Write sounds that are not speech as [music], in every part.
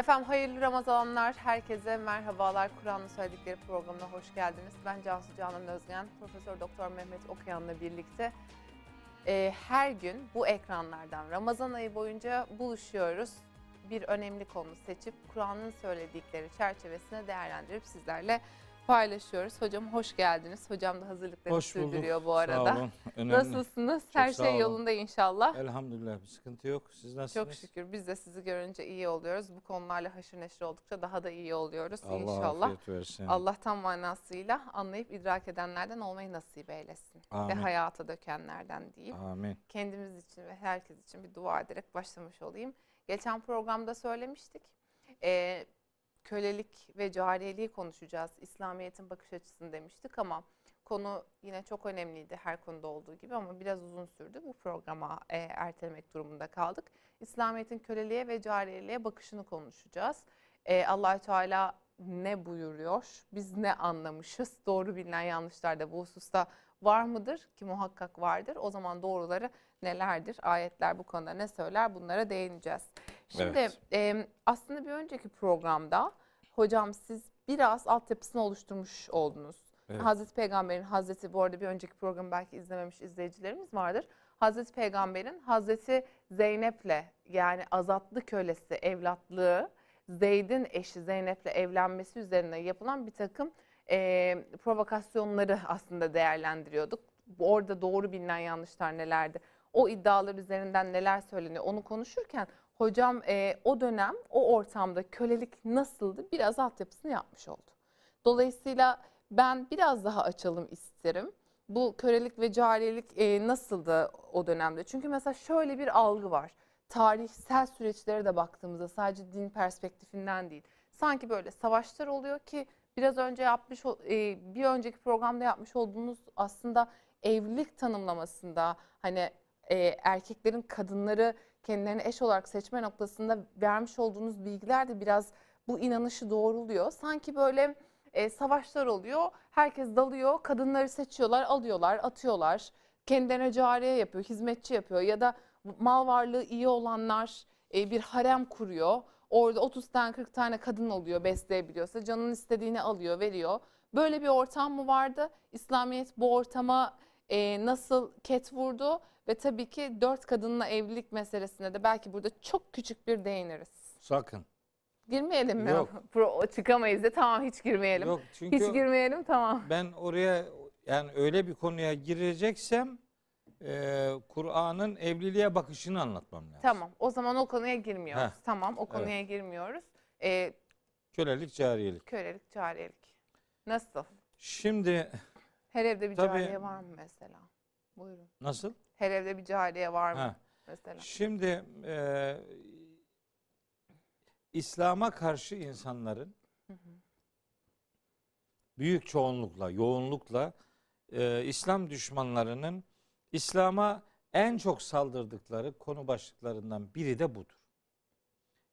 Efendim hayırlı Ramazanlar, herkese merhabalar. Kur'an'ın söyledikleri programına hoş geldiniz. Ben Cansu Canan Özgen, Profesör Doktor Mehmet Okuyan'la birlikte e, her gün bu ekranlardan Ramazan ayı boyunca buluşuyoruz. Bir önemli konu seçip Kur'an'ın söyledikleri çerçevesine değerlendirip sizlerle paylaşıyoruz. Hocam hoş geldiniz. Hocam da hazırlıkları Hoş bulduk. sürdürüyor bu arada. Sağ olun. Önemli. Nasılsınız? Her sağ şey olun. yolunda inşallah. Elhamdülillah bir sıkıntı yok. Siz nasılsınız? Çok şükür biz de sizi görünce iyi oluyoruz. Bu konularla haşır neşir oldukça daha da iyi oluyoruz Allah inşallah. afiyet versin. Allah tam manasıyla anlayıp idrak edenlerden olmayı nasip eylesin. Ve Amin. hayata dökenlerden diyeyim. Amin. Kendimiz için ve herkes için bir dua ederek başlamış olayım. Geçen programda söylemiştik. Ee, kölelik ve cariyeliği konuşacağız. İslamiyet'in bakış açısını demiştik ama konu yine çok önemliydi her konuda olduğu gibi ama biraz uzun sürdü. Bu programa e, ertelemek durumunda kaldık. İslamiyet'in köleliğe ve cariyeliğe bakışını konuşacağız. E, allah Teala ne buyuruyor? Biz ne anlamışız? Doğru bilinen yanlışlar da bu hususta var mıdır? Ki muhakkak vardır. O zaman doğruları nelerdir? Ayetler bu konuda ne söyler? Bunlara değineceğiz. Şimdi Evet. e, aslında bir önceki programda hocam siz biraz altyapısını oluşturmuş oldunuz. Evet. Hazreti Peygamber'in Hazreti bu arada bir önceki programı belki izlememiş izleyicilerimiz vardır. Hazreti Peygamber'in Hazreti Zeynep'le yani azatlı kölesi evlatlığı Zeyd'in eşi Zeynep'le evlenmesi üzerine yapılan bir takım e, provokasyonları aslında değerlendiriyorduk. Orada doğru bilinen yanlışlar nelerdi? O iddialar üzerinden neler söyleniyor onu konuşurken hocam e, o dönem o ortamda kölelik nasıldı biraz altyapısını yapmış oldu. Dolayısıyla ben biraz daha açalım isterim. Bu kölelik ve cariyelik e, nasıldı o dönemde? Çünkü mesela şöyle bir algı var. Tarihsel süreçlere de baktığımızda sadece din perspektifinden değil. Sanki böyle savaşlar oluyor ki biraz önce yapmış e, bir önceki programda yapmış olduğunuz aslında evlilik tanımlamasında hani e, erkeklerin kadınları kendilerine eş olarak seçme noktasında vermiş olduğunuz bilgiler de biraz bu inanışı doğruluyor. Sanki böyle e, savaşlar oluyor. Herkes dalıyor. Kadınları seçiyorlar, alıyorlar, atıyorlar. Kendilerine cariye yapıyor, hizmetçi yapıyor ya da mal varlığı iyi olanlar e, bir harem kuruyor. Orada 30 tane 40 tane kadın oluyor besleyebiliyorsa canın istediğini alıyor, veriyor. Böyle bir ortam mı vardı? İslamiyet bu ortama e, nasıl ket vurdu? Ve tabii ki dört kadınla evlilik meselesine de belki burada çok küçük bir değiniriz. Sakın. Girmeyelim mi? Yok. [laughs] Pro, çıkamayız de tamam hiç girmeyelim. Yok çünkü Hiç girmeyelim tamam. ben oraya yani öyle bir konuya gireceksem e, Kur'an'ın evliliğe bakışını anlatmam lazım. Tamam o zaman o konuya girmiyoruz. Heh, Tamam o konuya girmiyoruz. Ee, Kölelik, cariyelik. kölelik, cariyelik. Nasıl? Şimdi Her evde bir Tabii. cariye var mı mesela? Buyurun. nasıl? Her evde bir cariye var mı Ha. mesela? Şimdi e, İslam'a karşı insanların Hı hı. büyük çoğunlukla, yoğunlukla e, İslam düşmanlarının İslam'a en çok saldırdıkları konu başlıklarından biri de budur.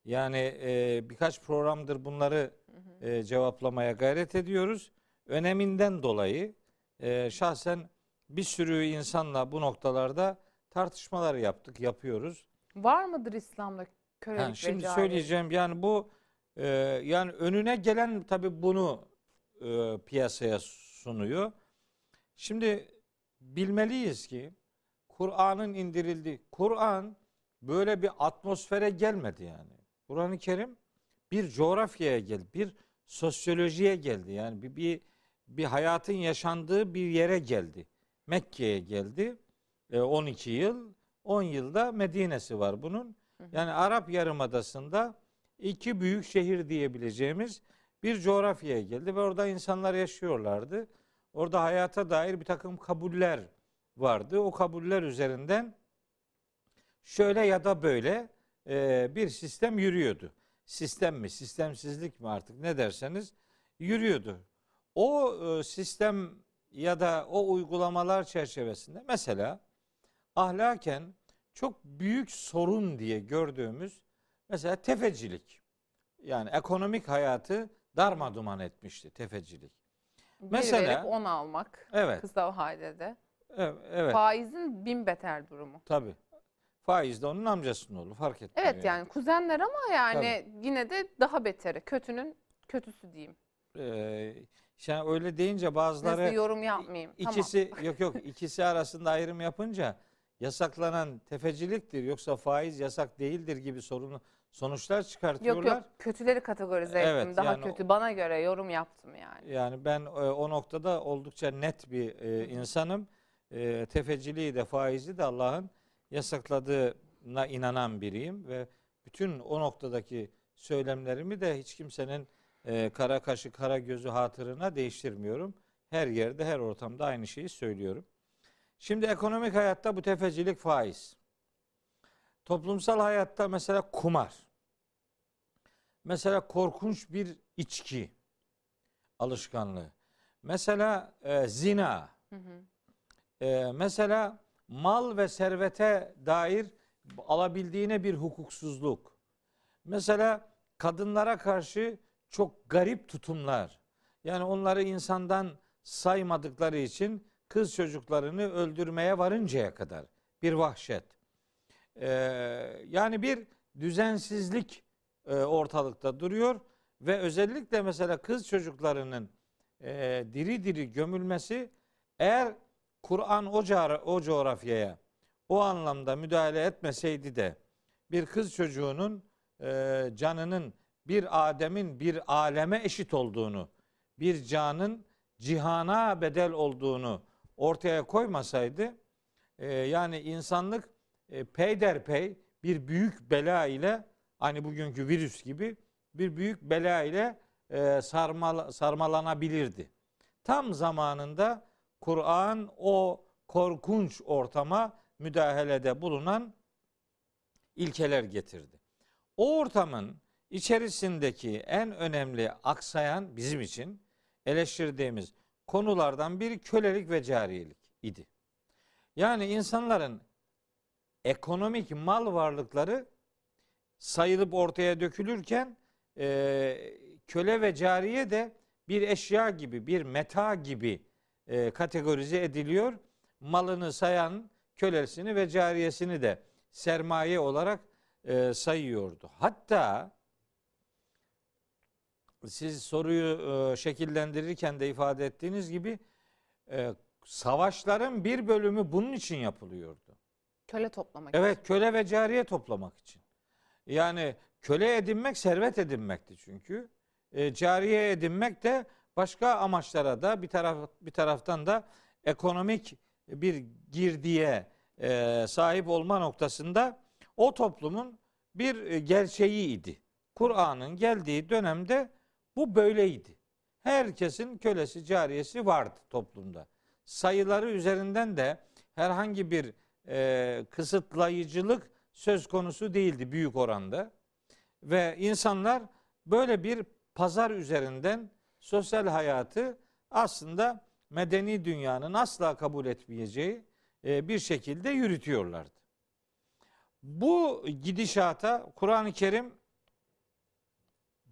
Yani e, birkaç programdır bunları Hı hı. e, cevaplamaya gayret ediyoruz. Öneminden dolayı e, şahsen bir sürü insanla bu noktalarda tartışmalar yaptık, yapıyoruz. Var mıdır İslam'da kölelik Yani şimdi cariyelik? söyleyeceğim yani bu e, yani önüne gelen tabii bunu e, piyasaya sunuyor. Şimdi bilmeliyiz ki Kur'an'ın indirildiği Kur'an böyle bir atmosfere gelmedi yani. Kur'an-ı Kerim bir coğrafyaya geldi, bir sosyolojiye geldi. Yani bir, bir bir hayatın yaşandığı bir yere geldi. Mekke'ye geldi. E, 12 yıl, 10 yılda Medine'si var bunun. Yani Arap Yarımadası'nda iki büyük şehir diyebileceğimiz bir coğrafyaya geldi ve orada insanlar yaşıyorlardı. Orada hayata dair bir takım kabuller vardı. O kabuller üzerinden şöyle ya da böyle e, bir sistem yürüyordu. Sistem mi, sistemsizlik mi artık ne derseniz yürüyordu. O e, sistem ya da o uygulamalar çerçevesinde mesela ahlaken çok büyük sorun diye gördüğümüz mesela tefecilik. Yani ekonomik hayatı darmaduman etmişti tefecilik. Bir Mesela- verip on almak Evet. kısa vadede. Evet. evet Faizin bin beter durumu. tabii. Faiz de onun amcasının oğlu fark etmiyor. Evet yani kuzenler ama yani yine de daha beteri. Kötünün kötüsü diyeyim. Ee, yani öyle deyince bazıları Nasıl yorum yapmayayım. ikisi [laughs] yok yok ikisi arasında ayrım yapınca yasaklanan tefeciliktir yoksa faiz yasak değildir gibi sorunu sonuçlar Tamam. çıkartıyorlar. Yok yok kötüleri kategorize Evet, ettim. Daha yani kötü. Bana göre yorum yaptım yani. Yani ben e, o noktada oldukça net bir e, insanım. E, tefeciliği de faizi de Allah'ın yasakladığına inanan biriyim ve bütün o noktadaki söylemlerimi de hiç kimsenin e, kara kaşı kara gözü hatırına değiştirmiyorum. Her yerde her ortamda aynı şeyi söylüyorum. Şimdi ekonomik hayatta bu tefecilik faiz. Toplumsal hayatta mesela kumar. Mesela korkunç bir içki alışkanlığı. Mesela e, zina. Hı hı. E, mesela mal ve servete dair alabildiğine bir hukuksuzluk. Mesela kadınlara karşı çok garip tutumlar. Yani onları insandan saymadıkları için kız çocuklarını öldürmeye varıncaya kadar bir vahşet. E, yani bir düzensizlik e, ortalıkta duruyor ve özellikle mesela kız çocuklarının e, diri diri gömülmesi eğer Kur'an o, o coğrafyaya o anlamda müdahale etmeseydi de bir kız çocuğunun e, canının bir Adem'in bir aleme eşit olduğunu, bir canın cihana bedel olduğunu ortaya koymasaydı e, yani insanlık e, peyderpey bir büyük bela ile hani bugünkü virüs gibi bir büyük bela ile e, sarmal, sarmalanabilirdi. Tam zamanında Kur'an o korkunç ortama müdahalede bulunan ilkeler getirdi. O ortamın içerisindeki en önemli aksayan bizim için eleştirdiğimiz konulardan biri kölelik ve cariyelik idi. Yani insanların ekonomik mal varlıkları sayılıp ortaya dökülürken e, köle ve cariye de bir eşya gibi, bir meta gibi e, kategorize ediliyor. Malını sayan kölesini ve cariyesini de sermaye olarak e, sayıyordu. Hatta siz soruyu e, şekillendirirken de ifade ettiğiniz gibi e, savaşların bir bölümü bunun için yapılıyordu. Köle toplamak Evet köle ve cariye toplamak için. Yani köle edinmek servet edinmekti çünkü. E, cariye edinmek de başka amaçlara da bir taraf bir taraftan da ekonomik bir girdiye e, sahip olma noktasında o toplumun bir e, gerçeğiydi. Kur'an'ın geldiği dönemde bu böyleydi. Herkesin kölesi, cariyesi vardı toplumda. Sayıları üzerinden de herhangi bir e, kısıtlayıcılık söz konusu değildi büyük oranda. Ve insanlar böyle bir pazar üzerinden sosyal hayatı aslında medeni dünyanın asla kabul etmeyeceği e, bir şekilde yürütüyorlardı. Bu gidişata Kur'an-ı Kerim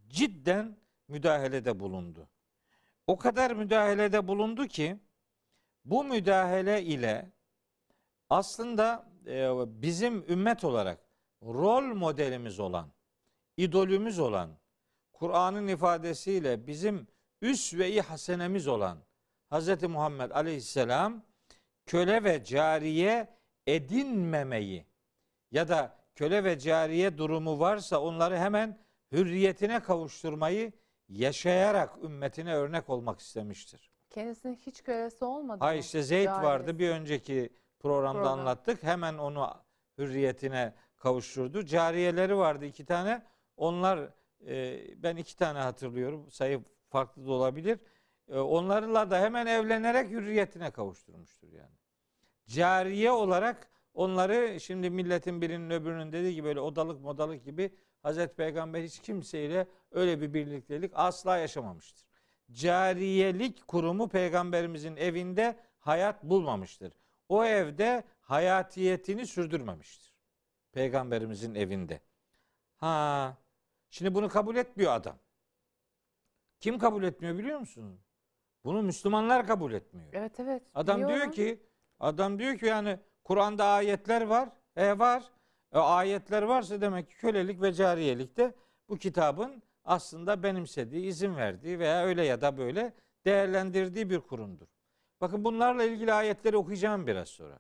cidden müdahalede bulundu. O kadar müdahalede bulundu ki bu müdahale ile aslında e, bizim ümmet olarak rol modelimiz olan, idolümüz olan, Kur'an'ın ifadesiyle bizim üsve-i hasenemiz olan Hz. Muhammed Aleyhisselam köle ve cariye edinmemeyi ya da köle ve cariye durumu varsa onları hemen hürriyetine kavuşturmayı yaşayarak ümmetine örnek olmak istemiştir. Kendisinin hiç kölesi olmadı Ha mı? işte Zeyd vardı bir önceki programda Program. anlattık. Hemen onu hürriyetine kavuşturdu. Cariyeleri vardı iki tane. Onlar e, ben iki tane hatırlıyorum. Sayı farklı da olabilir. E, onlarla da hemen evlenerek hürriyetine kavuşturmuştur yani. Cariye olarak onları şimdi milletin birinin öbürünün dediği gibi böyle odalık modalık gibi Hazreti Peygamber hiç kimseyle öyle bir birliktelik asla yaşamamıştır. Cariyelik kurumu peygamberimizin evinde hayat bulmamıştır. O evde hayatiyetini sürdürmemiştir. Peygamberimizin evinde. Ha, şimdi bunu kabul etmiyor adam. Kim kabul etmiyor biliyor musunuz? Bunu Müslümanlar kabul etmiyor. Evet evet. Adam biliyorum. diyor ki adam diyor ki yani Kur'an'da ayetler var. E var. E, ayetler varsa demek ki kölelik ve cariyelik de bu kitabın aslında benimsediği, izin verdiği veya öyle ya da böyle değerlendirdiği bir kurumdur. Bakın bunlarla ilgili ayetleri okuyacağım biraz sonra.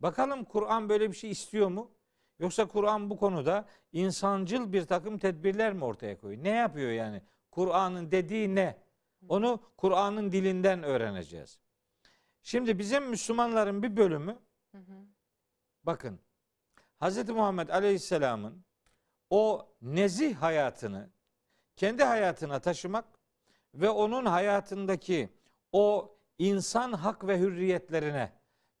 Bakalım Kur'an böyle bir şey istiyor mu? Yoksa Kur'an bu konuda insancıl bir takım tedbirler mi ortaya koyuyor? Ne yapıyor yani? Kur'an'ın dediği ne? Onu Kur'an'ın dilinden öğreneceğiz. Şimdi bizim Müslümanların bir bölümü Hı hı. bakın Hz. Muhammed Aleyhisselam'ın o nezih hayatını kendi hayatına taşımak ve onun hayatındaki o insan hak ve hürriyetlerine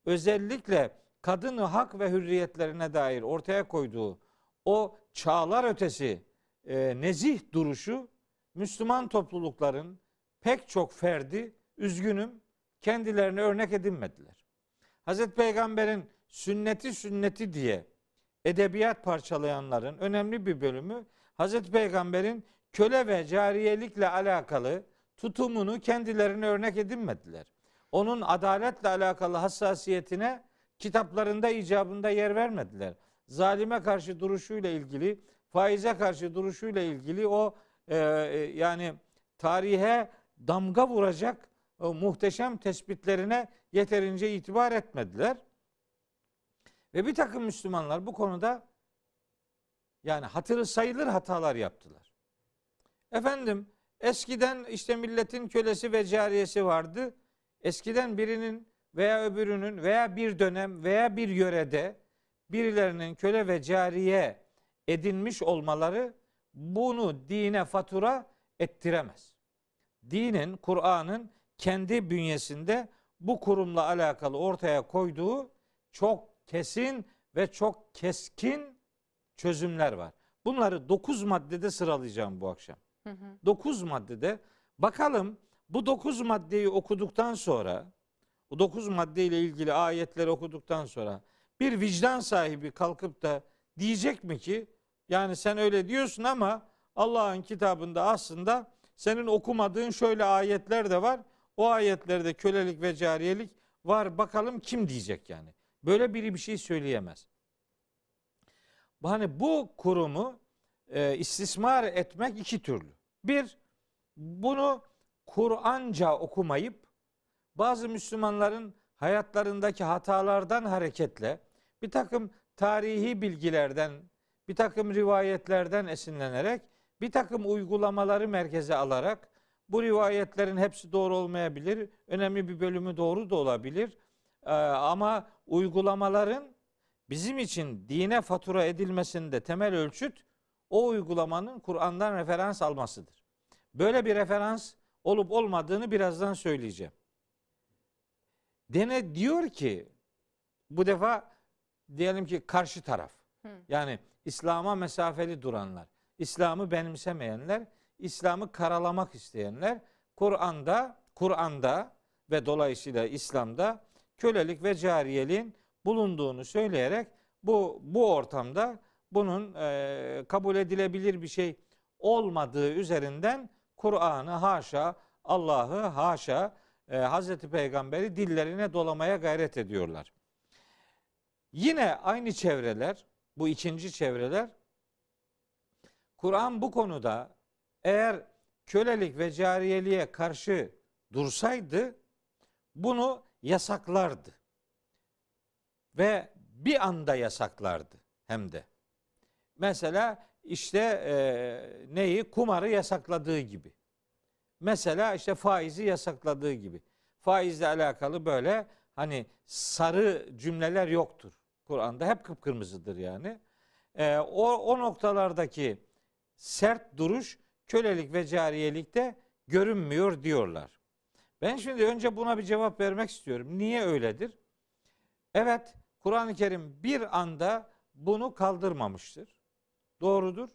özellikle kadın hak ve hürriyetlerine dair ortaya koyduğu o çağlar ötesi e, nezih duruşu Müslüman toplulukların pek çok ferdi üzgünüm kendilerine örnek edinmediler. Hazreti Peygamber'in sünneti sünneti diye edebiyat parçalayanların önemli bir bölümü Hazreti Peygamber'in köle ve cariyelikle alakalı tutumunu kendilerine örnek edinmediler. Onun adaletle alakalı hassasiyetine kitaplarında icabında yer vermediler. Zalime karşı duruşuyla ilgili, faize karşı duruşuyla ilgili o e, e, yani tarihe damga vuracak o muhteşem tespitlerine yeterince itibar etmediler. Ve bir takım Müslümanlar bu konuda yani hatırı sayılır hatalar yaptılar. Efendim eskiden işte milletin kölesi ve cariyesi vardı. Eskiden birinin veya öbürünün veya bir dönem veya bir yörede birilerinin köle ve cariye edinmiş olmaları bunu dine fatura ettiremez. Dinin, Kur'an'ın kendi bünyesinde bu kurumla alakalı ortaya koyduğu çok kesin ve çok keskin çözümler var. Bunları 9 maddede sıralayacağım bu akşam. Hı hı. 9 maddede bakalım bu 9 maddeyi okuduktan sonra bu 9 maddeyle ilgili ayetleri okuduktan sonra bir vicdan sahibi kalkıp da diyecek mi ki yani sen öyle diyorsun ama Allah'ın kitabında aslında senin okumadığın şöyle ayetler de var. O ayetlerde kölelik ve cariyelik var. Bakalım kim diyecek yani. Böyle biri bir şey söyleyemez. Hani bu kurumu e, istismar etmek iki türlü. Bir, bunu Kur'anca okumayıp bazı Müslümanların hayatlarındaki hatalardan hareketle bir takım tarihi bilgilerden, bir takım rivayetlerden esinlenerek bir takım uygulamaları merkeze alarak bu rivayetlerin hepsi doğru olmayabilir. Önemli bir bölümü doğru da olabilir. Ee, ama uygulamaların bizim için dine fatura edilmesinde temel ölçüt o uygulamanın Kur'an'dan referans almasıdır. Böyle bir referans olup olmadığını birazdan söyleyeceğim. Dene diyor ki bu defa diyelim ki karşı taraf. Hı. Yani İslam'a mesafeli duranlar, İslam'ı benimsemeyenler, İslam'ı karalamak isteyenler Kur'an'da, Kur'an'da ve dolayısıyla İslam'da kölelik ve cariyeliğin bulunduğunu söyleyerek bu bu ortamda bunun e, kabul edilebilir bir şey olmadığı üzerinden Kur'an'ı haşa, Allah'ı haşa, e, Hazreti Peygamber'i dillerine dolamaya gayret ediyorlar. Yine aynı çevreler, bu ikinci çevreler, Kur'an bu konuda eğer kölelik ve cariyeliğe karşı dursaydı bunu yasaklardı. Ve bir anda yasaklardı hem de. Mesela işte e, neyi? Kumarı yasakladığı gibi. Mesela işte faizi yasakladığı gibi. Faizle alakalı böyle hani sarı cümleler yoktur. Kur'an'da hep kıpkırmızıdır yani. E, o, o noktalardaki sert duruş kölelik ve cariyelikte görünmüyor diyorlar. Ben şimdi önce buna bir cevap vermek istiyorum. Niye öyledir? Evet, Kur'an-ı Kerim bir anda bunu kaldırmamıştır. Doğrudur.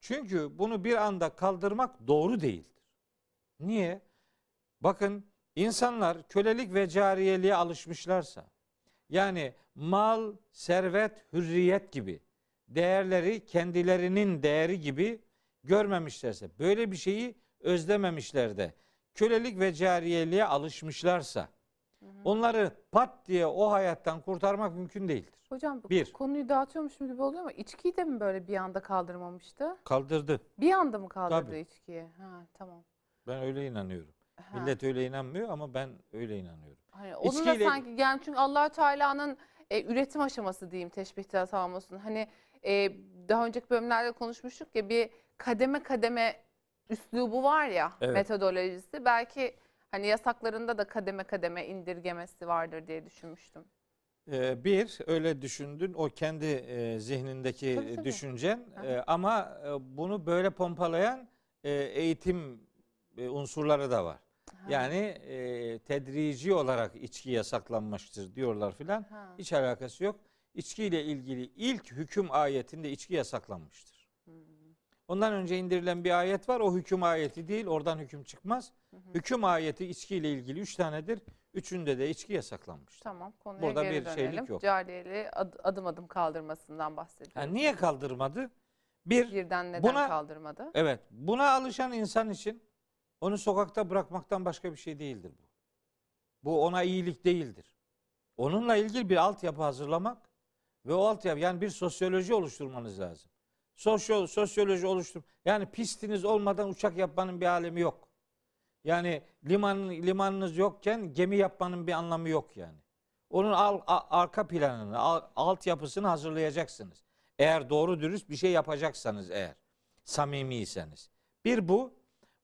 Çünkü bunu bir anda kaldırmak doğru değildir. Niye? Bakın insanlar kölelik ve cariyeliğe alışmışlarsa yani mal, servet, hürriyet gibi değerleri kendilerinin değeri gibi görmemişlerse, böyle bir şeyi özlememişler de kölelik ve cariyeliğe alışmışlarsa Onları pat diye o hayattan kurtarmak mümkün değildir. Hocam bu Bir. konuyu dağıtıyormuşum gibi oluyor ama içkiyi de mi böyle bir anda kaldırmamıştı? Kaldırdı. Bir anda mı kaldırdı Tabii. içkiyi? Ha tamam. Ben öyle inanıyorum. Ha. Millet öyle inanmıyor ama ben öyle inanıyorum. Hani onun da İçkiyle- sanki yani çünkü Allah Teala'nın e, üretim aşaması diyeyim teşbihte tamam olsun. Hani e, daha önceki bölümlerde konuşmuştuk ya bir kademe kademe üslubu var ya Evet. metodolojisi. Belki hani yasaklarında da kademe kademe indirgemesi vardır diye düşünmüştüm. Ee, bir öyle düşündün o kendi e, zihnindeki Tabii, tabii. düşüncen. E, ama e, bunu böyle pompalayan e, eğitim e, unsurları da var. Ha. Yani e, tedrici olarak içki yasaklanmıştır diyorlar filan. Ha. Hiç alakası yok. İçkiyle ilgili ilk hüküm ayetinde içki yasaklanmıştır. Hmm. Ondan önce indirilen bir ayet var. O hüküm ayeti değil. Oradan hüküm çıkmaz. Hı hı. Hüküm ayeti içkiyle ilgili üç tanedir. Üçünde de içki yasaklanmıştır. Tamam konuya Burada geri bir dönelim. şeylik yok. Cariyeli ad- adım adım kaldırmasından bahsediyoruz. Yani niye kaldırmadı? Bir, Birden neden Buna- kaldırmadı? evet buna alışan insan için onu sokakta bırakmaktan başka bir şey değildir bu. Bu ona iyilik değildir. Onunla ilgili bir altyapı hazırlamak ve o altyapı yani bir sosyoloji oluşturmanız lazım. Sosyo, sosyoloji oluştur. Yani pistiniz olmadan uçak yapmanın bir alemi yok. Yani liman limanınız yokken gemi yapmanın bir anlamı yok yani. Onun al- a- arka planını, al- altyapısını hazırlayacaksınız. Eğer doğru dürüst bir şey yapacaksanız eğer, samimiyseniz. Bir bu,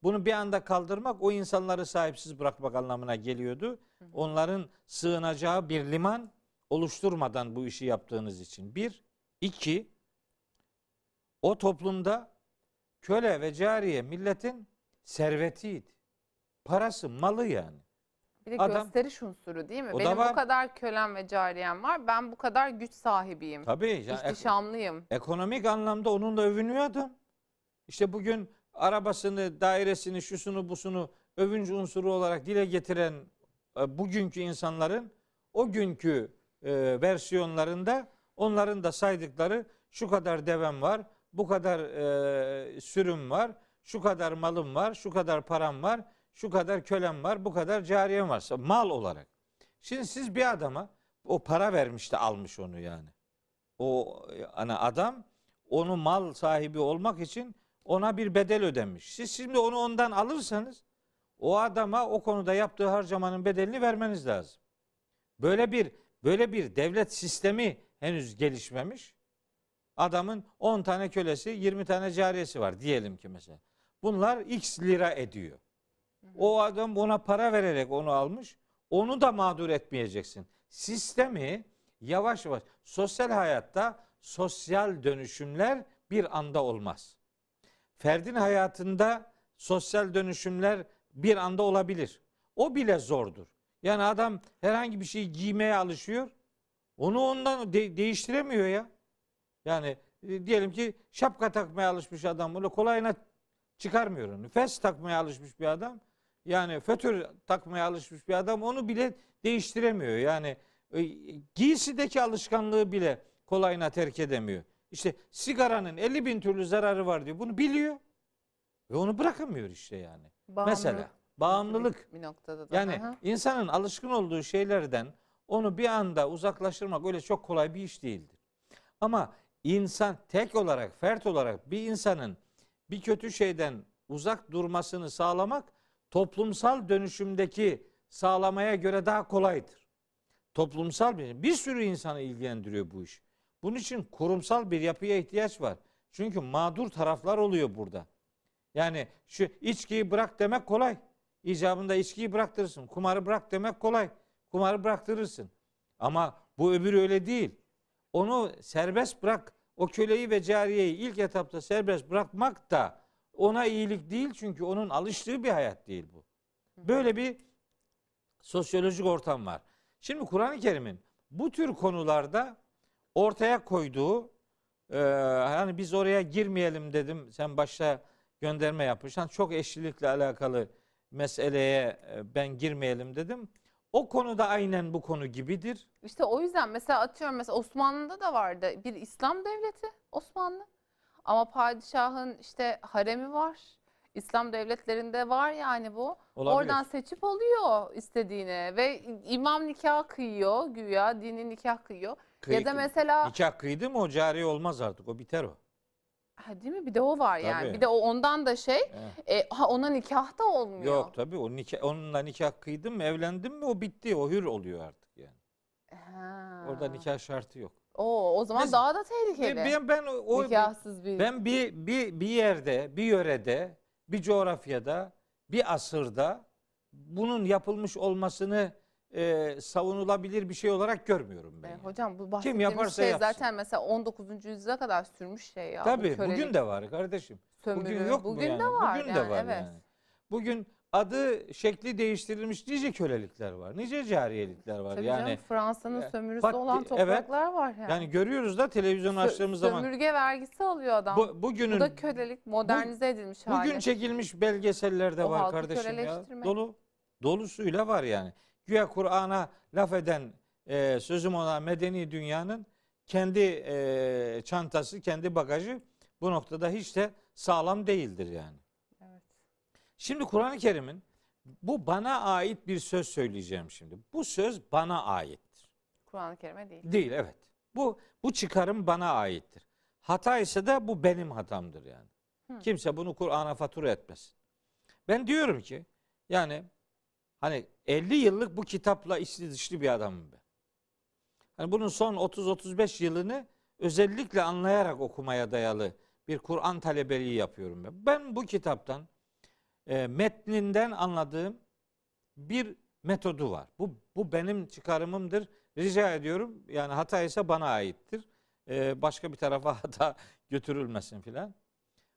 bunu bir anda kaldırmak o insanları sahipsiz bırakmak anlamına geliyordu. Onların sığınacağı bir liman oluşturmadan bu işi yaptığınız için. Bir, iki, o toplumda köle ve cariye milletin servetiydi. Parası, malı yani. Bir de Adam- gösteriş unsuru değil mi? Benim bu kadar kölem ve cariyem var. Ben bu kadar güç sahibiyim. Tabii. yani ek- İhtişamlıyım. ekonomik anlamda onunla övünüyor adam. İşte bugün arabasını, dairesini, şusunu, busunu övünç unsuru olarak dile getiren e, bugünkü insanların o günkü e, versiyonlarında onların da saydıkları şu kadar devem var, bu kadar e, sürüm var, şu kadar malım var, şu kadar param var, şu kadar kölem var, bu kadar cariyem var. Mal olarak. Şimdi siz bir adama o para vermiş de almış onu yani. O hani adam onu mal sahibi olmak için ona bir bedel ödemiş. Siz şimdi onu ondan alırsanız o adama o konuda yaptığı harcamanın bedelini vermeniz lazım. Böyle bir böyle bir devlet sistemi henüz gelişmemiş. Adamın 10 tane kölesi, 20 tane cariyesi var diyelim ki mesela. Bunlar X lira ediyor. O adam ona para vererek onu almış. Onu da mağdur etmeyeceksin. Sistemi yavaş yavaş sosyal hayatta sosyal dönüşümler bir anda olmaz. Ferdin hayatında sosyal dönüşümler bir anda olabilir. O bile zordur. Yani adam herhangi bir şeyi giymeye alışıyor. Onu ondan de- değiştiremiyor ya. Yani e, diyelim ki şapka takmaya alışmış adam bunu kolayına çıkarmıyor onu. Fes takmaya alışmış bir adam. Yani fötür takmaya alışmış bir adam onu bile değiştiremiyor. Yani e, giysideki alışkanlığı bile kolayına terk edemiyor. İşte sigaranın 50 bin türlü zararı var diyor. Bunu biliyor. Ve onu bırakamıyor işte yani. Mesela bağımlılık. Bir, bir noktada da. Yani Aha. insanın alışkın olduğu şeylerden onu bir anda uzaklaştırmak öyle çok kolay bir iş değildir. Ama insan tek olarak, fert olarak bir insanın bir kötü şeyden uzak durmasını sağlamak toplumsal dönüşümdeki sağlamaya göre daha kolaydır. Toplumsal bir bir sürü insanı ilgilendiriyor bu iş. Bunun için kurumsal bir yapıya ihtiyaç var. Çünkü mağdur taraflar oluyor burada. Yani şu içkiyi bırak demek kolay. İcabında içkiyi bıraktırırsın. Kumarı bırak demek kolay. Kumarı bıraktırırsın. Ama bu öbürü öyle değil. Onu serbest bırak. O köleyi ve cariyeyi ilk etapta serbest bırakmak da ona iyilik değil çünkü onun alıştığı bir hayat değil bu. Böyle bir sosyolojik ortam var. Şimdi Kur'an-ı Kerim'in bu tür konularda ortaya koyduğu e, hani biz oraya girmeyelim dedim. Sen başta gönderme yapmışsan çok eşlilikle alakalı meseleye e, ben girmeyelim dedim. O konuda aynen bu konu gibidir. İşte o yüzden mesela atıyorum mesela Osmanlı'da da vardı bir İslam devleti Osmanlı. Ama padişahın işte haremi var. İslam devletlerinde var yani bu. Olabilir. Oradan seçip alıyor istediğini ve imam nikah kıyıyor güya dini nikah kıyıyor. Kıy- ya da mesela Nikah kıydı mı o cari olmaz artık. O biter o. ha, değil mi bir de o var yani. Tabii. Bir de o ondan da şey e, ha, ona nikah da olmuyor. Yok tabii o nikah, onunla nikah kıydın mı evlendin mi o bitti. O hür oluyor artık yani. Ha. Orada nikah şartı yok. Oo, o zaman Mes- daha da tehlikeli. Ben, ben o- Nikahsız bir. ben bir, bir bir yerde, bir yörede, bir coğrafyada, bir asırda bunun yapılmış olmasını e, savunulabilir bir şey olarak görmüyorum ben. E, yani. hocam bu bahsettiğimiz yaparsa şey yapsın. zaten mesela 19. yüzyıla kadar sürmüş şey ya. bu Tabii kölelik, bugün de var kardeşim. sömürü. Bugün yok Bugün mu yani? de var Bugün yani, de var evet. yani. Bugün adı şekli değiştirilmiş nice kölelikler var. Nice cariyelikler var. Tabii yani Fransa'nın sömürüsü bak, olan evet. topraklar var yani. yani görüyoruz da televizyon Sö- açtığımız zaman Sömürge vergisi alıyor adam. bu, Bu, bugünün da kölelik modernize edilmiş hali. bugün çekilmiş belgesellerde O var kardeşim ya. Dolu dolusuyla var yani. Güya Kur'an'a laf eden e, sözüm ona medeni dünyanın kendi e, çantası, kendi bagajı bu noktada hiç de sağlam değildir yani. Evet. Şimdi Kur'an-ı Kerim'in bu bana ait bir söz söyleyeceğim şimdi. Bu söz bana aittir. Kur'an-ı Kerim'e değil. Değil evet. Bu bu çıkarım bana aittir. Hata ise de bu benim hatamdır yani. Hı. Kimse bunu Kur'an'a fatura etmez. Ben diyorum ki yani hani 50 yıllık bu kitapla içli dışlı bir adamım ben. Hani bunun son 30-35 yılını özellikle anlayarak okumaya dayalı bir Kur'an talebeliği yapıyorum ben. Ben bu kitaptan e, metninden anladığım bir metodu var. Bu bu benim çıkarımımdır. Rica ediyorum. Yani hata ise bana aittir. E, başka bir tarafa [laughs] hata götürülmesin filan.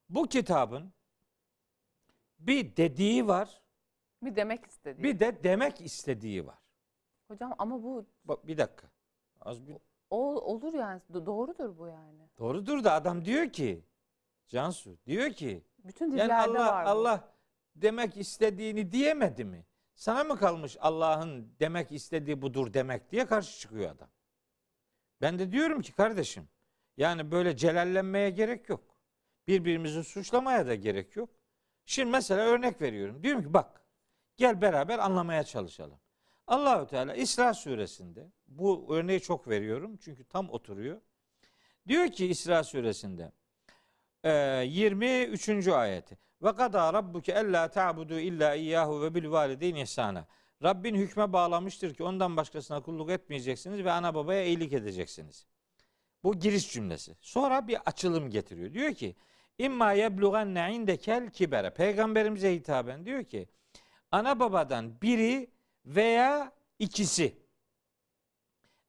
Bu kitabın bir dediği var, Bir demek istediği. bir de demek istediği var. Hocam ama bu Bak bir dakika. Az bir o olur yani Do- doğrudur bu yani. doğrudur da adam diyor ki Cansu diyor ki Bütün yani dillerde Allah var bu. Allah demek istediğini diyemedi mi? Sana mı kalmış Allah'ın demek istediği budur demek diye karşı çıkıyor adam. Ben de diyorum ki kardeşim yani böyle celallenmeye gerek yok. Birbirimizi suçlamaya da gerek yok. Şimdi mesela örnek veriyorum. Diyorum ki bak gel beraber anlamaya çalışalım. Allahü Teala İsra suresinde bu örneği çok veriyorum çünkü tam oturuyor. Diyor ki İsra suresinde e, 23. ayeti. Ve kadâ rabbuke ellâ ta'budu illa iyyahu ve bil valideyni ihsana. Rabbin hükme bağlamıştır ki ondan başkasına kulluk etmeyeceksiniz ve ana babaya iyilik edeceksiniz. Bu giriş cümlesi. Sonra bir açılım getiriyor. Diyor ki İmma yeblugenne indekel kibere. Peygamberimize hitaben diyor ki ana babadan biri veya ikisi.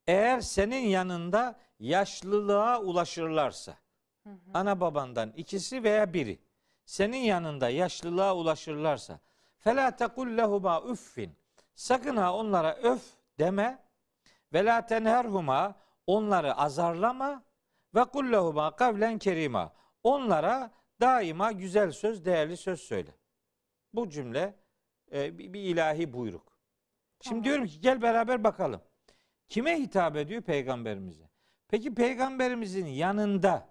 Eğer senin yanında yaşlılığa ulaşırlarsa Hı hı. ana babandan ikisi veya biri senin yanında yaşlılığa ulaşırlarsa fela tekul lehuma üffin. Sakın ha onlara öf deme. Ve la tenherhuma. Onları azarlama. Ve kul lehuma kavlen kerima. Onlara daima güzel söz değerli söz söyle. Bu cümle e, bir, bir ilahi buyruk. Şimdi Tamam. diyorum ki gel beraber bakalım. Kime hitap ediyor peygamberimize? Peki peygamberimizin yanında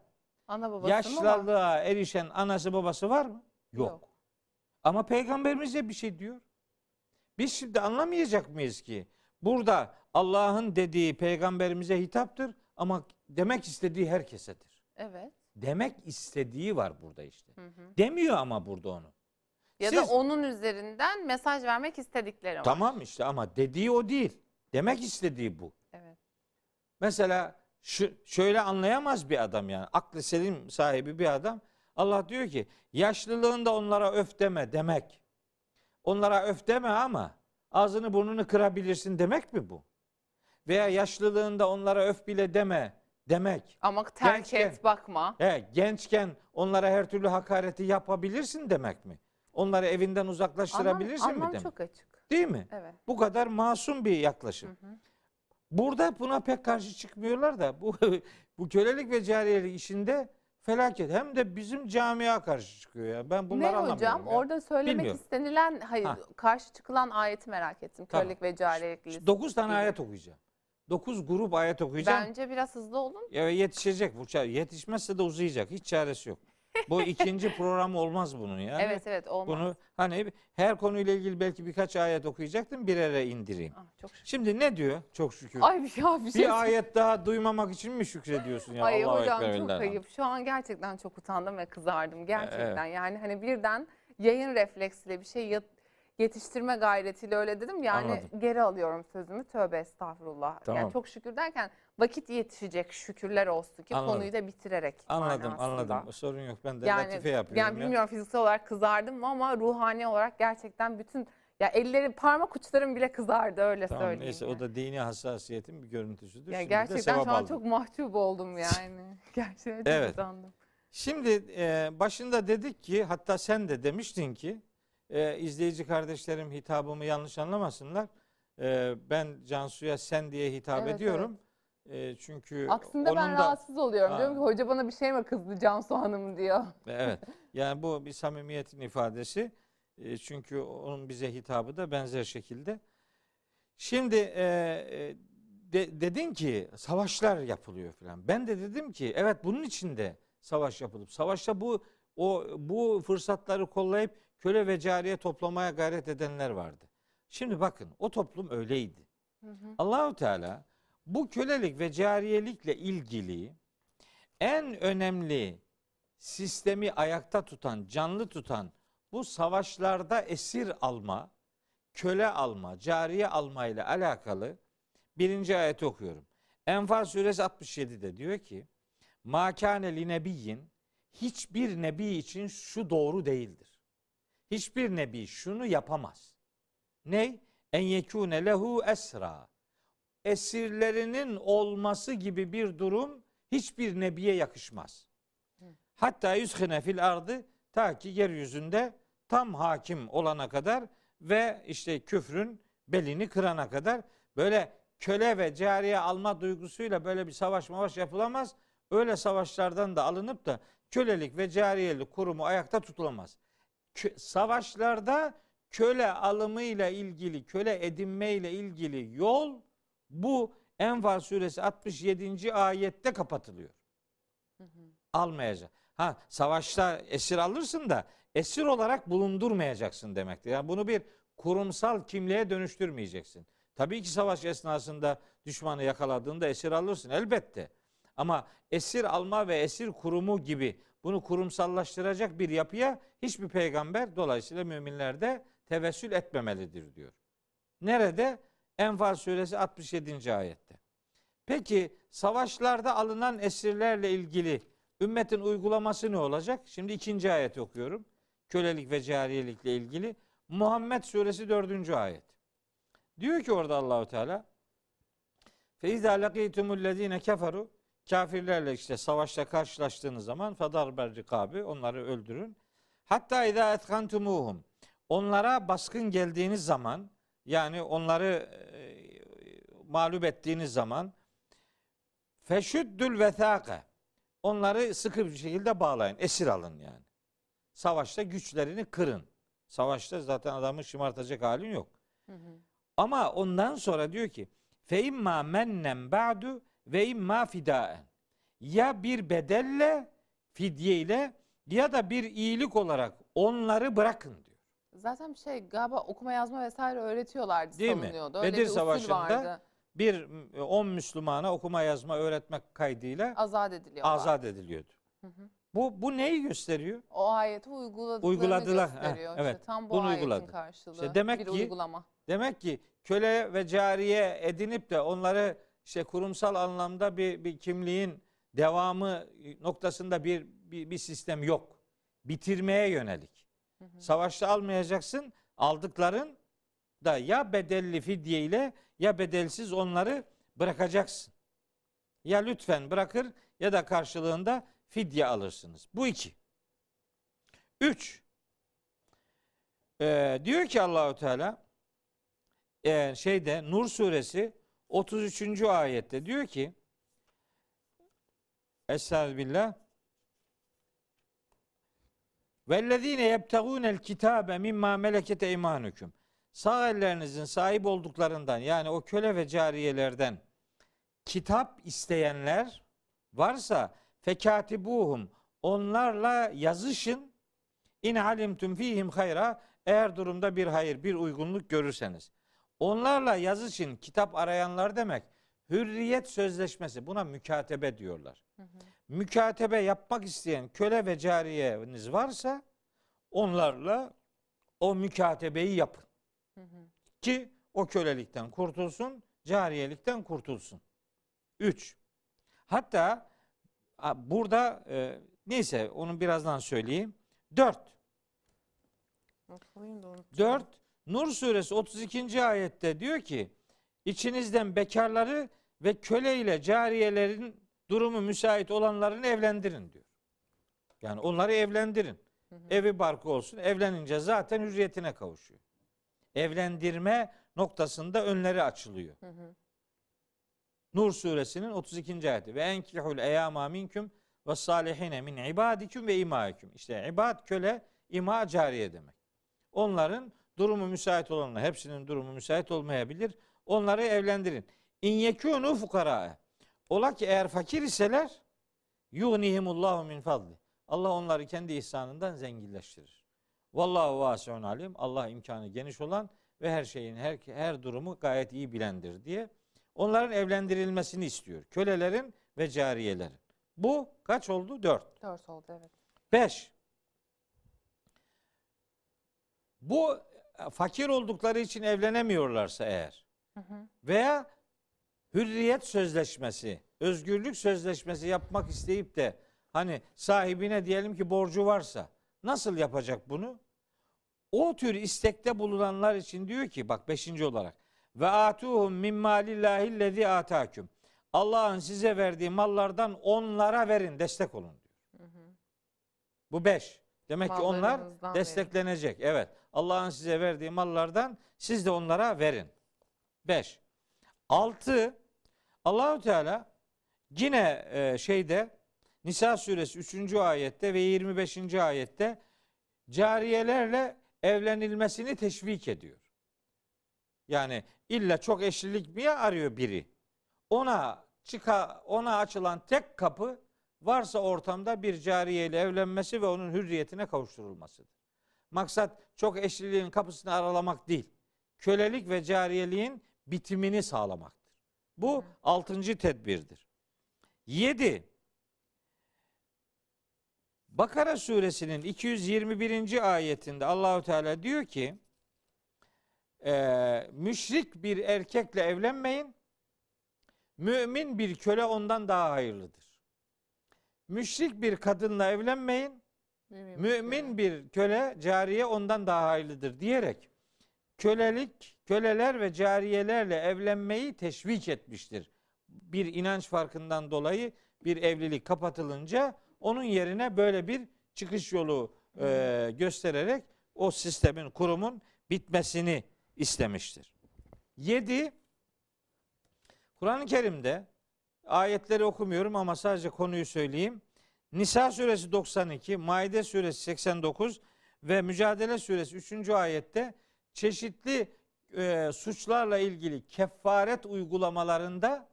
Ana babası mı yaşlılığa erişen anası babası var mı? Yok. Yok. Ama peygamberimize bir şey diyor. Biz şimdi anlamayacak mıyız ki burada Allah'ın dediği peygamberimize hitaptır ama demek istediği herkesedir. Evet. Demek istediği var burada işte. Hı hı. Demiyor ama burada onu. Ya Siz- da onun üzerinden mesaj vermek istedikleri var. Tamam işte ama dediği o değil. Demek istediği bu. Evet. Mesela şu, şöyle anlayamaz bir adam yani. Aklı selim sahibi bir adam. Allah diyor ki yaşlılığında onlara öf deme demek. Onlara öf deme ama ağzını burnunu kırabilirsin demek mi bu? Veya yaşlılığında onlara öf bile deme demek. Ama terk Gençken- et bakma. He, gençken onlara her türlü hakareti yapabilirsin demek mi? Onları evinden Anlam, uzaklaştırabilirsin mi anlam demek? çok açık. Değil mi? Evet. Bu kadar masum bir yaklaşım. Hı hı. Burada buna pek karşı çıkmıyorlar da bu [laughs] bu kölelik ve cariyelik işinde felaket. Hem de bizim camia karşı çıkıyor ya. Ben bunları ne anlamıyorum. hocam? ya. Orada söylemek Bilmiyorum. istenilen, hayır Ha. karşı çıkılan ayeti merak ettim. Tamam. Kölelik ve cariyelik listesi. 9 tane gibi. ayet okuyacağım. 9 grup ayet okuyacağım. Bence biraz hızlı olun. Ya yetişecek bu yetişmezse de uzayacak. Hiç çaresi yok. Bu ikinci program olmaz bunun yani. evet evet olmaz. Bunu hani her konuyla ilgili belki birkaç ayet okuyacaktım bir yere indireyim. Ah, çok şükür. Şimdi ne diyor? Çok şükür. Ay ya bir şey bir ayet daha duymamak için mi şükrediyorsun ya? Ay Allahu hocam çok ayıp. Şu an gerçekten çok utandım ve kızardım. Gerçekten Evet. yani hani birden yayın refleksiyle bir şey yetiştirme gayretiyle öyle dedim. Yani Anladım. geri alıyorum sözümü. Tövbe estağfurullah. Tamam. Yani çok şükür derken vakit yetişecek şükürler olsun ki Anladım. konuyu da bitirerek. Anladım anladım. Sorun yok. Ben de Yani, latife yapıyorum yani ya. bilmiyorum fiziksel olarak kızardım mı ama ruhani olarak gerçekten bütün ya ellerim parmak uçlarım bile kızardı öyle Tamam söyleyeyim. neyse yani. o da dini hassasiyetin bir görüntüsüdür. ya Şimdi gerçekten şu an aldım. çok mahcup oldum yani. [laughs] [laughs] gerçekten Evet. utandım. Şimdi e, başında dedik ki hatta sen de demiştin ki e, izleyici kardeşlerim hitabımı yanlış anlamasınlar. E, ben Cansu'ya sen diye hitap Evet, ediyorum. E, çünkü Aslında ben onun da rahatsız oluyorum. Ha. Diyorum ki hoca bana bir şey mi kızdı Cansu Hanım diyor. evet yani bu bir samimiyetin ifadesi. E, çünkü onun bize hitabı da benzer şekilde. Şimdi e, e, de- dedin ki savaşlar yapılıyor falan. Ben de dedim ki evet bunun içinde savaş yapılıp savaşta bu o bu fırsatları kollayıp köle ve cariye toplamaya gayret edenler vardı. Şimdi bakın o toplum öyleydi. Allahu Teala bu kölelik ve cariyelikle ilgili en önemli sistemi ayakta tutan, canlı tutan bu savaşlarda esir alma, köle alma, cariye alma ile alakalı birinci ayeti okuyorum. Enfal suresi 67'de diyor ki Makane li nebiyyin hiçbir nebi için şu doğru değildir. Hiçbir nebi şunu yapamaz. Ney? En yekune lehu esra. Esirlerinin olması gibi bir durum hiçbir nebiye yakışmaz. Hatta yüzhine fil ardı ta ki yeryüzünde tam hakim olana kadar ve işte küfrün belini kırana kadar böyle köle ve cariye alma duygusuyla böyle bir savaş mavaş yapılamaz. Öyle savaşlardan da alınıp da kölelik ve cariyelik kurumu ayakta tutulamaz. Savaşlarda köle alımıyla ilgili, köle edinmeyle ilgili yol bu Enfal suresi 67. ayette kapatılıyor. Almayacak. Ha savaşta esir alırsın da esir olarak bulundurmayacaksın demektir. Yani bunu bir kurumsal kimliğe dönüştürmeyeceksin. Tabii ki savaş esnasında düşmanı yakaladığında esir alırsın elbette. Ama esir alma ve esir kurumu gibi bunu kurumsallaştıracak bir yapıya hiçbir peygamber dolayısıyla müminler de tevessül etmemelidir diyor. Nerede? Enfal suresi 67. ayette. Peki savaşlarda alınan esirlerle ilgili ümmetin uygulaması ne olacak? Şimdi ikinci ayet okuyorum. Kölelik ve cariyelikle ilgili. Muhammed suresi 4. ayet. Diyor ki orada Allahu Teala Feiza lakitumullezine keferu kafirlerle işte savaşta karşılaştığınız zaman fadarber rikabi onları öldürün. Hatta izâ etkantumuhum onlara baskın geldiğiniz zaman yani onları e, mağlup ettiğiniz zaman feşüddül vesâke onları sıkı bir şekilde bağlayın. Esir alın yani. Savaşta güçlerini kırın. Savaşta zaten adamı şımartacak halin yok. Ama ondan sonra diyor ki fe imma mennen ba'du ve imma fidaen. Ya bir bedelle, fidye ile ya da bir iyilik olarak onları bırakın diyor. Zaten şey galiba okuma yazma vesaire öğretiyorlardı Değil mi? Öyle Bedir bir Savaşı'nda vardı. Bir 10 Müslümana okuma yazma öğretmek kaydıyla Azat ediliyorlar. azat ediliyordu. Hı hı. Bu bu neyi gösteriyor? O ayeti uyguladıklarını Uyguladılar, heh, gösteriyor. evet. İşte tam bu Bunu ayetin uyguladı. karşılığı. İşte demek bir ki- uygulama. Demek ki köle ve cariye edinip de onları işte kurumsal anlamda bir, bir kimliğin devamı noktasında bir, bir, bir sistem yok. Bitirmeye yönelik. Savaşta almayacaksın. Aldıkların da ya bedelli fidye ile ya bedelsiz onları bırakacaksın. Ya lütfen bırakır ya da karşılığında fidye alırsınız. Bu iki. Üç. Ee, diyor ki Allahu Teala e, şeyde Nur suresi 33. ayette diyor ki Estağfirullah Vellezine yebtegûnel kitâbe mimma meleket eymanüküm. Sağ ellerinizin sahip olduklarından yani o köle ve cariyelerden kitap isteyenler varsa fekatibuhum onlarla yazışın. İn alimtum fihim hayra eğer durumda bir hayır, bir uygunluk görürseniz. Onlarla yazışın, kitap arayanlar demek. Hürriyet sözleşmesi buna mükatebe diyorlar. Hı hı. Mükatebe yapmak isteyen köle ve cariyeniz varsa onlarla o mükatebeyi yapın Hı hı. ki o kölelikten kurtulsun, cariyelikten kurtulsun. Üç. Hatta burada e, neyse onu birazdan söyleyeyim. Dört. Not koyayım da unuttum. 4 Nur suresi 32. ayette diyor ki içinizden bekarları ve köle ile cariyelerin durumu müsait olanlarını evlendirin diyor. Yani onları evlendirin. Hı hı. Evi barkı olsun. Evlenince zaten hürriyetine kavuşuyor. Evlendirme noktasında önleri açılıyor. Hı hı. Nur suresinin 32. ayeti. Ve enkihul eyama minküm ve salihine min ibadikum ve imaikum. İşte ibad köle, ima cariye demek. Onların durumu müsait olanlar, hepsinin durumu müsait olmayabilir. Onları evlendirin. İn yekûnû fukara. Ola ki eğer fakir iseler yugnihimullahu min fadli. Allah onları kendi ihsanından zenginleştirir. Vallahu vasiun alim. Allah imkanı geniş olan ve her şeyin her her durumu gayet iyi bilendir diye onların evlendirilmesini istiyor. Kölelerin ve cariyelerin. Bu kaç oldu? Dört. Dört oldu evet. Beş. Bu fakir oldukları için evlenemiyorlarsa eğer Hı hı. veya hürriyet sözleşmesi, özgürlük sözleşmesi yapmak isteyip de hani sahibine diyelim ki borcu varsa nasıl yapacak bunu? O tür istekte bulunanlar için diyor ki bak beşinci olarak ve atuhum min malillahi lezi atakum. Allah'ın size verdiği mallardan onlara verin, destek olun diyor. Hı hı. Bu beş. Demek ki onlar Mallarınızdan verin. desteklenecek. Evet. Allah'ın size verdiği mallardan siz de onlara verin. Beş. Altı. Allahu Teala yine e, şeyde Nisa suresi 3. ayette ve 25. ayette cariyelerle evlenilmesini teşvik ediyor. Yani illa çok eşlilik mi arıyor biri? Ona çıka ona açılan tek kapı varsa ortamda bir cariyeyle evlenmesi ve onun hürriyetine kavuşturulmasıdır. Maksat çok eşliliğin kapısını aralamak değil. Kölelik ve cariyeliğin bitimini sağlamaktır. Bu Hı. altıncı tedbirdir. Yedi. Bakara suresinin 221. ayetinde Allahu Teala diyor ki eee, müşrik bir erkekle evlenmeyin. Mümin bir köle ondan daha hayırlıdır. Müşrik bir kadınla evlenmeyin. Mümin, Mümin bir köle cariye ondan daha hayırlıdır diyerek kölelik, köleler ve cariyelerle evlenmeyi teşvik etmiştir. Bir inanç farkından dolayı bir evlilik kapatılınca onun yerine böyle bir çıkış yolu e, göstererek o sistemin, kurumun bitmesini istemiştir. 7. Kur'an-ı Kerim'de ayetleri okumuyorum ama sadece konuyu söyleyeyim. Nisa suresi 92, Maide suresi 89 ve Mücadele suresi 3. ayette çeşitli e, suçlarla ilgili kefaret uygulamalarında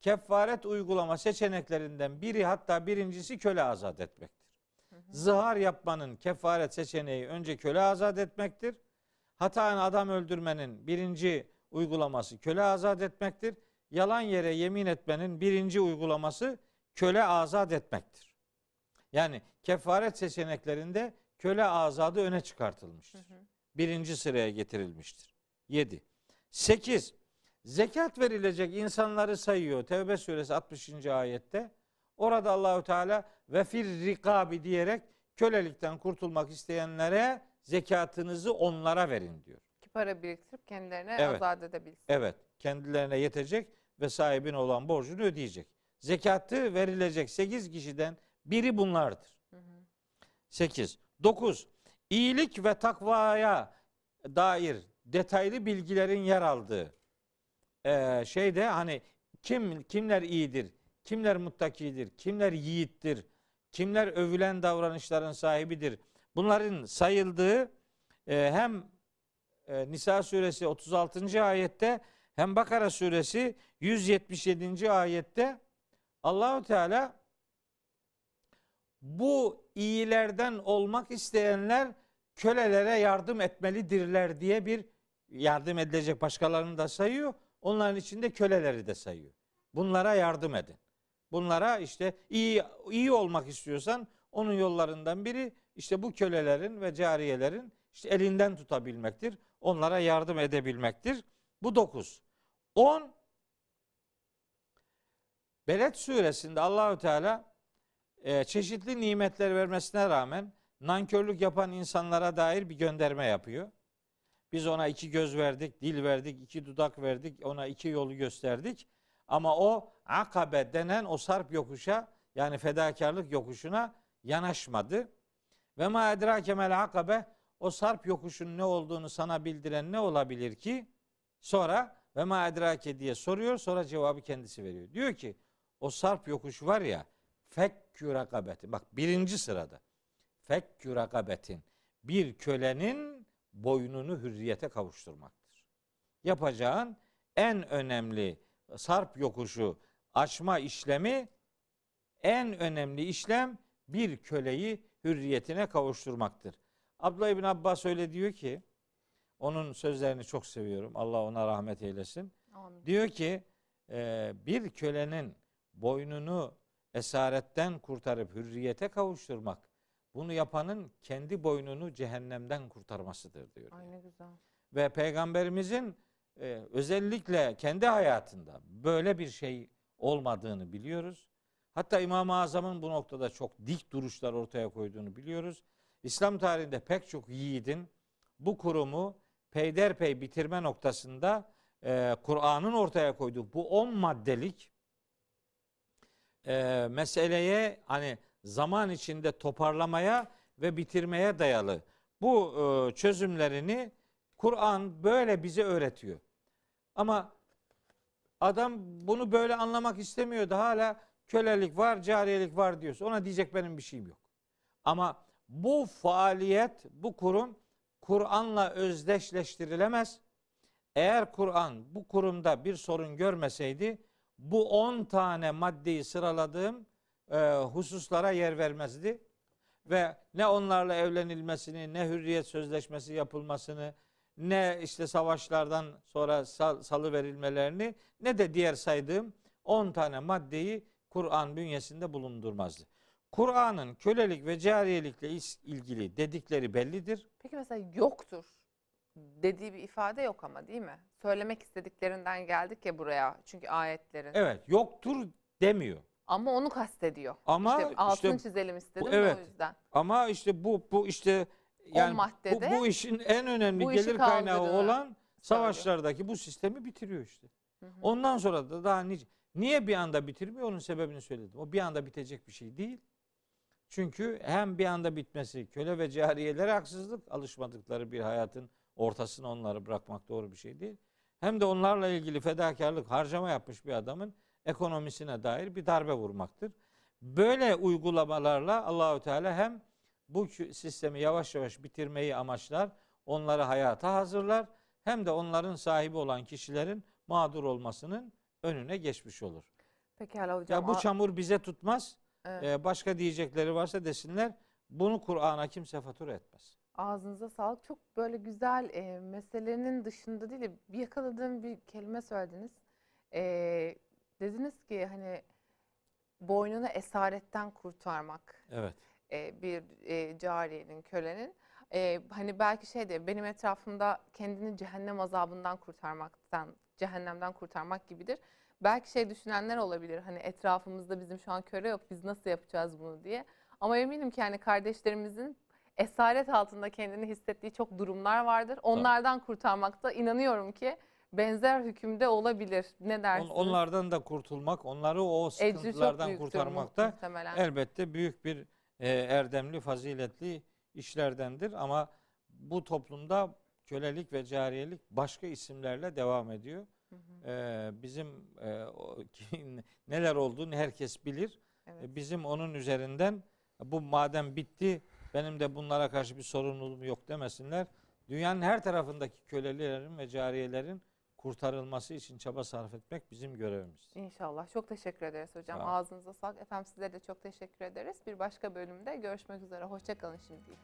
kefaret uygulama seçeneklerinden biri hatta birincisi köle azat etmektir. Zihar yapmanın kefaret seçeneği önce köle azat etmektir. Hataen adam öldürmenin birinci uygulaması köle azat etmektir. Yalan yere yemin etmenin birinci uygulaması köle azat etmektir. Yani kefaret seçeneklerinde köle azadı öne çıkartılmıştır. Hı hı. Birinci sıraya getirilmiştir. 7. 8. Zekat verilecek insanları sayıyor. Tevbe suresi 60. ayette. Orada Allahü Teala ve fir rikabi diyerek kölelikten kurtulmak isteyenlere zekatınızı onlara verin diyor. Ki para biriktirip kendilerine Evet. azat edebilsin. Evet, kendilerine yetecek ve sahibine olan borcunu ödeyecek. Zekatı verilecek 8 kişiden biri bunlardır. Hı hı. 8. 9. İyilik ve takvaya dair detaylı bilgilerin yer aldığı eee, şeyde hani kim kimler iyidir, kimler muttakidir, kimler yiğittir, kimler övülen davranışların sahibidir. Bunların sayıldığı eee, hem eee, Nisa suresi 36. ayette hem Bakara suresi 177. ayette Allahu Teala bu iyilerden olmak isteyenler kölelere yardım etmelidirler diye bir yardım edilecek başkalarını da sayıyor. Onların içinde köleleri de sayıyor. Bunlara yardım edin. Bunlara işte iyi iyi olmak istiyorsan onun yollarından biri işte bu kölelerin ve cariyelerin işte elinden tutabilmektir. Onlara yardım edebilmektir. Bu dokuz. On Beled suresinde Allahü Teala e, çeşitli nimetler vermesine rağmen nankörlük yapan insanlara dair bir gönderme yapıyor. Biz ona iki göz verdik, dil verdik, iki dudak verdik, ona iki yolu gösterdik. Ama o akabe denen o sarp yokuşa yani fedakarlık yokuşuna yanaşmadı. Ve ma edrake mel akabe o sarp yokuşun ne olduğunu sana bildiren ne olabilir ki? Sonra ve ma edrake diye soruyor sonra cevabı kendisi veriyor. Diyor ki o sarp yokuş var ya fekkü rakabeti. Bak birinci sırada. Fekkü rakabetin. Bir kölenin boynunu hürriyete kavuşturmaktır. Yapacağın en önemli sarp yokuşu açma işlemi en önemli işlem bir köleyi hürriyetine kavuşturmaktır. Abdullah İbn Abbas öyle diyor ki onun sözlerini çok seviyorum. Allah ona rahmet eylesin. Amin. Diyor ki e, bir kölenin boynunu esaretten kurtarıp hürriyete kavuşturmak bunu yapanın kendi boynunu cehennemden kurtarmasıdır diyor. Ay ne güzel. Ve peygamberimizin e, özellikle kendi hayatında böyle bir şey olmadığını biliyoruz. Hatta İmam-ı Azam'ın bu noktada çok dik duruşlar ortaya koyduğunu biliyoruz. İslam tarihinde pek çok yiğidin bu kurumu peyderpey bitirme noktasında e, Kur'an'ın ortaya koyduğu bu 10 maddelik e, meseleye hani zaman içinde toparlamaya ve bitirmeye dayalı bu e, çözümlerini Kur'an böyle bize öğretiyor. Ama adam bunu böyle anlamak istemiyor da hala kölelik var, cariyelik var diyorsa ona diyecek benim bir şeyim yok. Ama bu faaliyet, bu kurum Kur'an'la özdeşleştirilemez. Eğer Kur'an bu kurumda bir sorun görmeseydi bu 10 tane maddeyi sıraladığım e, hususlara yer vermezdi. Ve ne onlarla evlenilmesini, ne hürriyet sözleşmesi yapılmasını, ne işte savaşlardan sonra sal, salı verilmelerini, ne de diğer saydığım 10 tane maddeyi Kur'an bünyesinde bulundurmazdı. Kur'an'ın kölelik ve cariyelikle ilgili dedikleri bellidir. Peki mesela yoktur dediği bir ifade yok ama değil mi? Söylemek istediklerinden geldik ya buraya çünkü ayetlerin. Evet, yoktur demiyor. Ama onu kastediyor. Ama işte altını işte çizelim istedim bu- evet. o yüzden. Ama işte bu bu işte yani bu, maddede bu işin en önemli bu gelir kaynağı olan savaşlardaki bu sistemi bitiriyor işte. Hı hı. Ondan sonra da daha nice, niye bir anda bitirmiyor onun sebebini söyledim. O bir anda bitecek bir şey değil. Çünkü hem bir anda bitmesi köle ve cariyelere haksızlık alışmadıkları bir hayatın ortasına onları bırakmak doğru bir şey değil. Hem de onlarla ilgili fedakarlık harcama yapmış bir adamın ekonomisine dair bir darbe vurmaktır. Böyle uygulamalarla Allahü Teala hem bu sistemi yavaş yavaş bitirmeyi amaçlar, onları hayata hazırlar hem de onların sahibi olan kişilerin mağdur olmasının önüne geçmiş olur. Pekala hocam. Ya bu çamur bize tutmaz. Evet. Ee, başka diyecekleri varsa desinler. Bunu Kur'an'a kimse fatura etmez. Ağzınıza sağlık. Çok böyle güzel e, meselenin dışında değil de bir yakaladığım bir kelime söylediniz. E, dediniz ki hani boynunu esaretten kurtarmak Evet. e, bir e, cariyenin, kölenin. E, hani belki şey de benim etrafımda kendini cehennem azabından kurtarmaktan, cehennemden kurtarmak gibidir. Belki şey düşünenler olabilir hani etrafımızda bizim şu an köle yok biz nasıl yapacağız bunu diye. Ama eminim ki yani kardeşlerimizin esaret altında kendini hissettiği çok durumlar vardır. Onlardan kurtarmakta inanıyorum ki benzer hükümde olabilir. Ne On- dersiniz? onlardan da kurtulmak, onları o Ecri çok sıkıntılardan büyüktür kurtarmak da muhtemelen. elbette büyük bir e, erdemli, faziletli işlerdendir. Ama bu toplumda kölelik ve cariyelik başka isimlerle devam ediyor. Hı hı, E, bizim e, o- [laughs] neler olduğunu herkes bilir. evet. E, Bizim onun üzerinden bu madem bitti benim de bunlara karşı bir sorumluluğum yok demesinler. Dünyanın her tarafındaki kölelerin ve cariyelerin kurtarılması için çaba sarf etmek bizim görevimiz. İnşallah. Çok teşekkür ederiz hocam. Sağ. Ağzınıza sağlık. Efendim sizlere de çok teşekkür ederiz. Bir başka bölümde görüşmek üzere. Hoşçakalın şimdilik.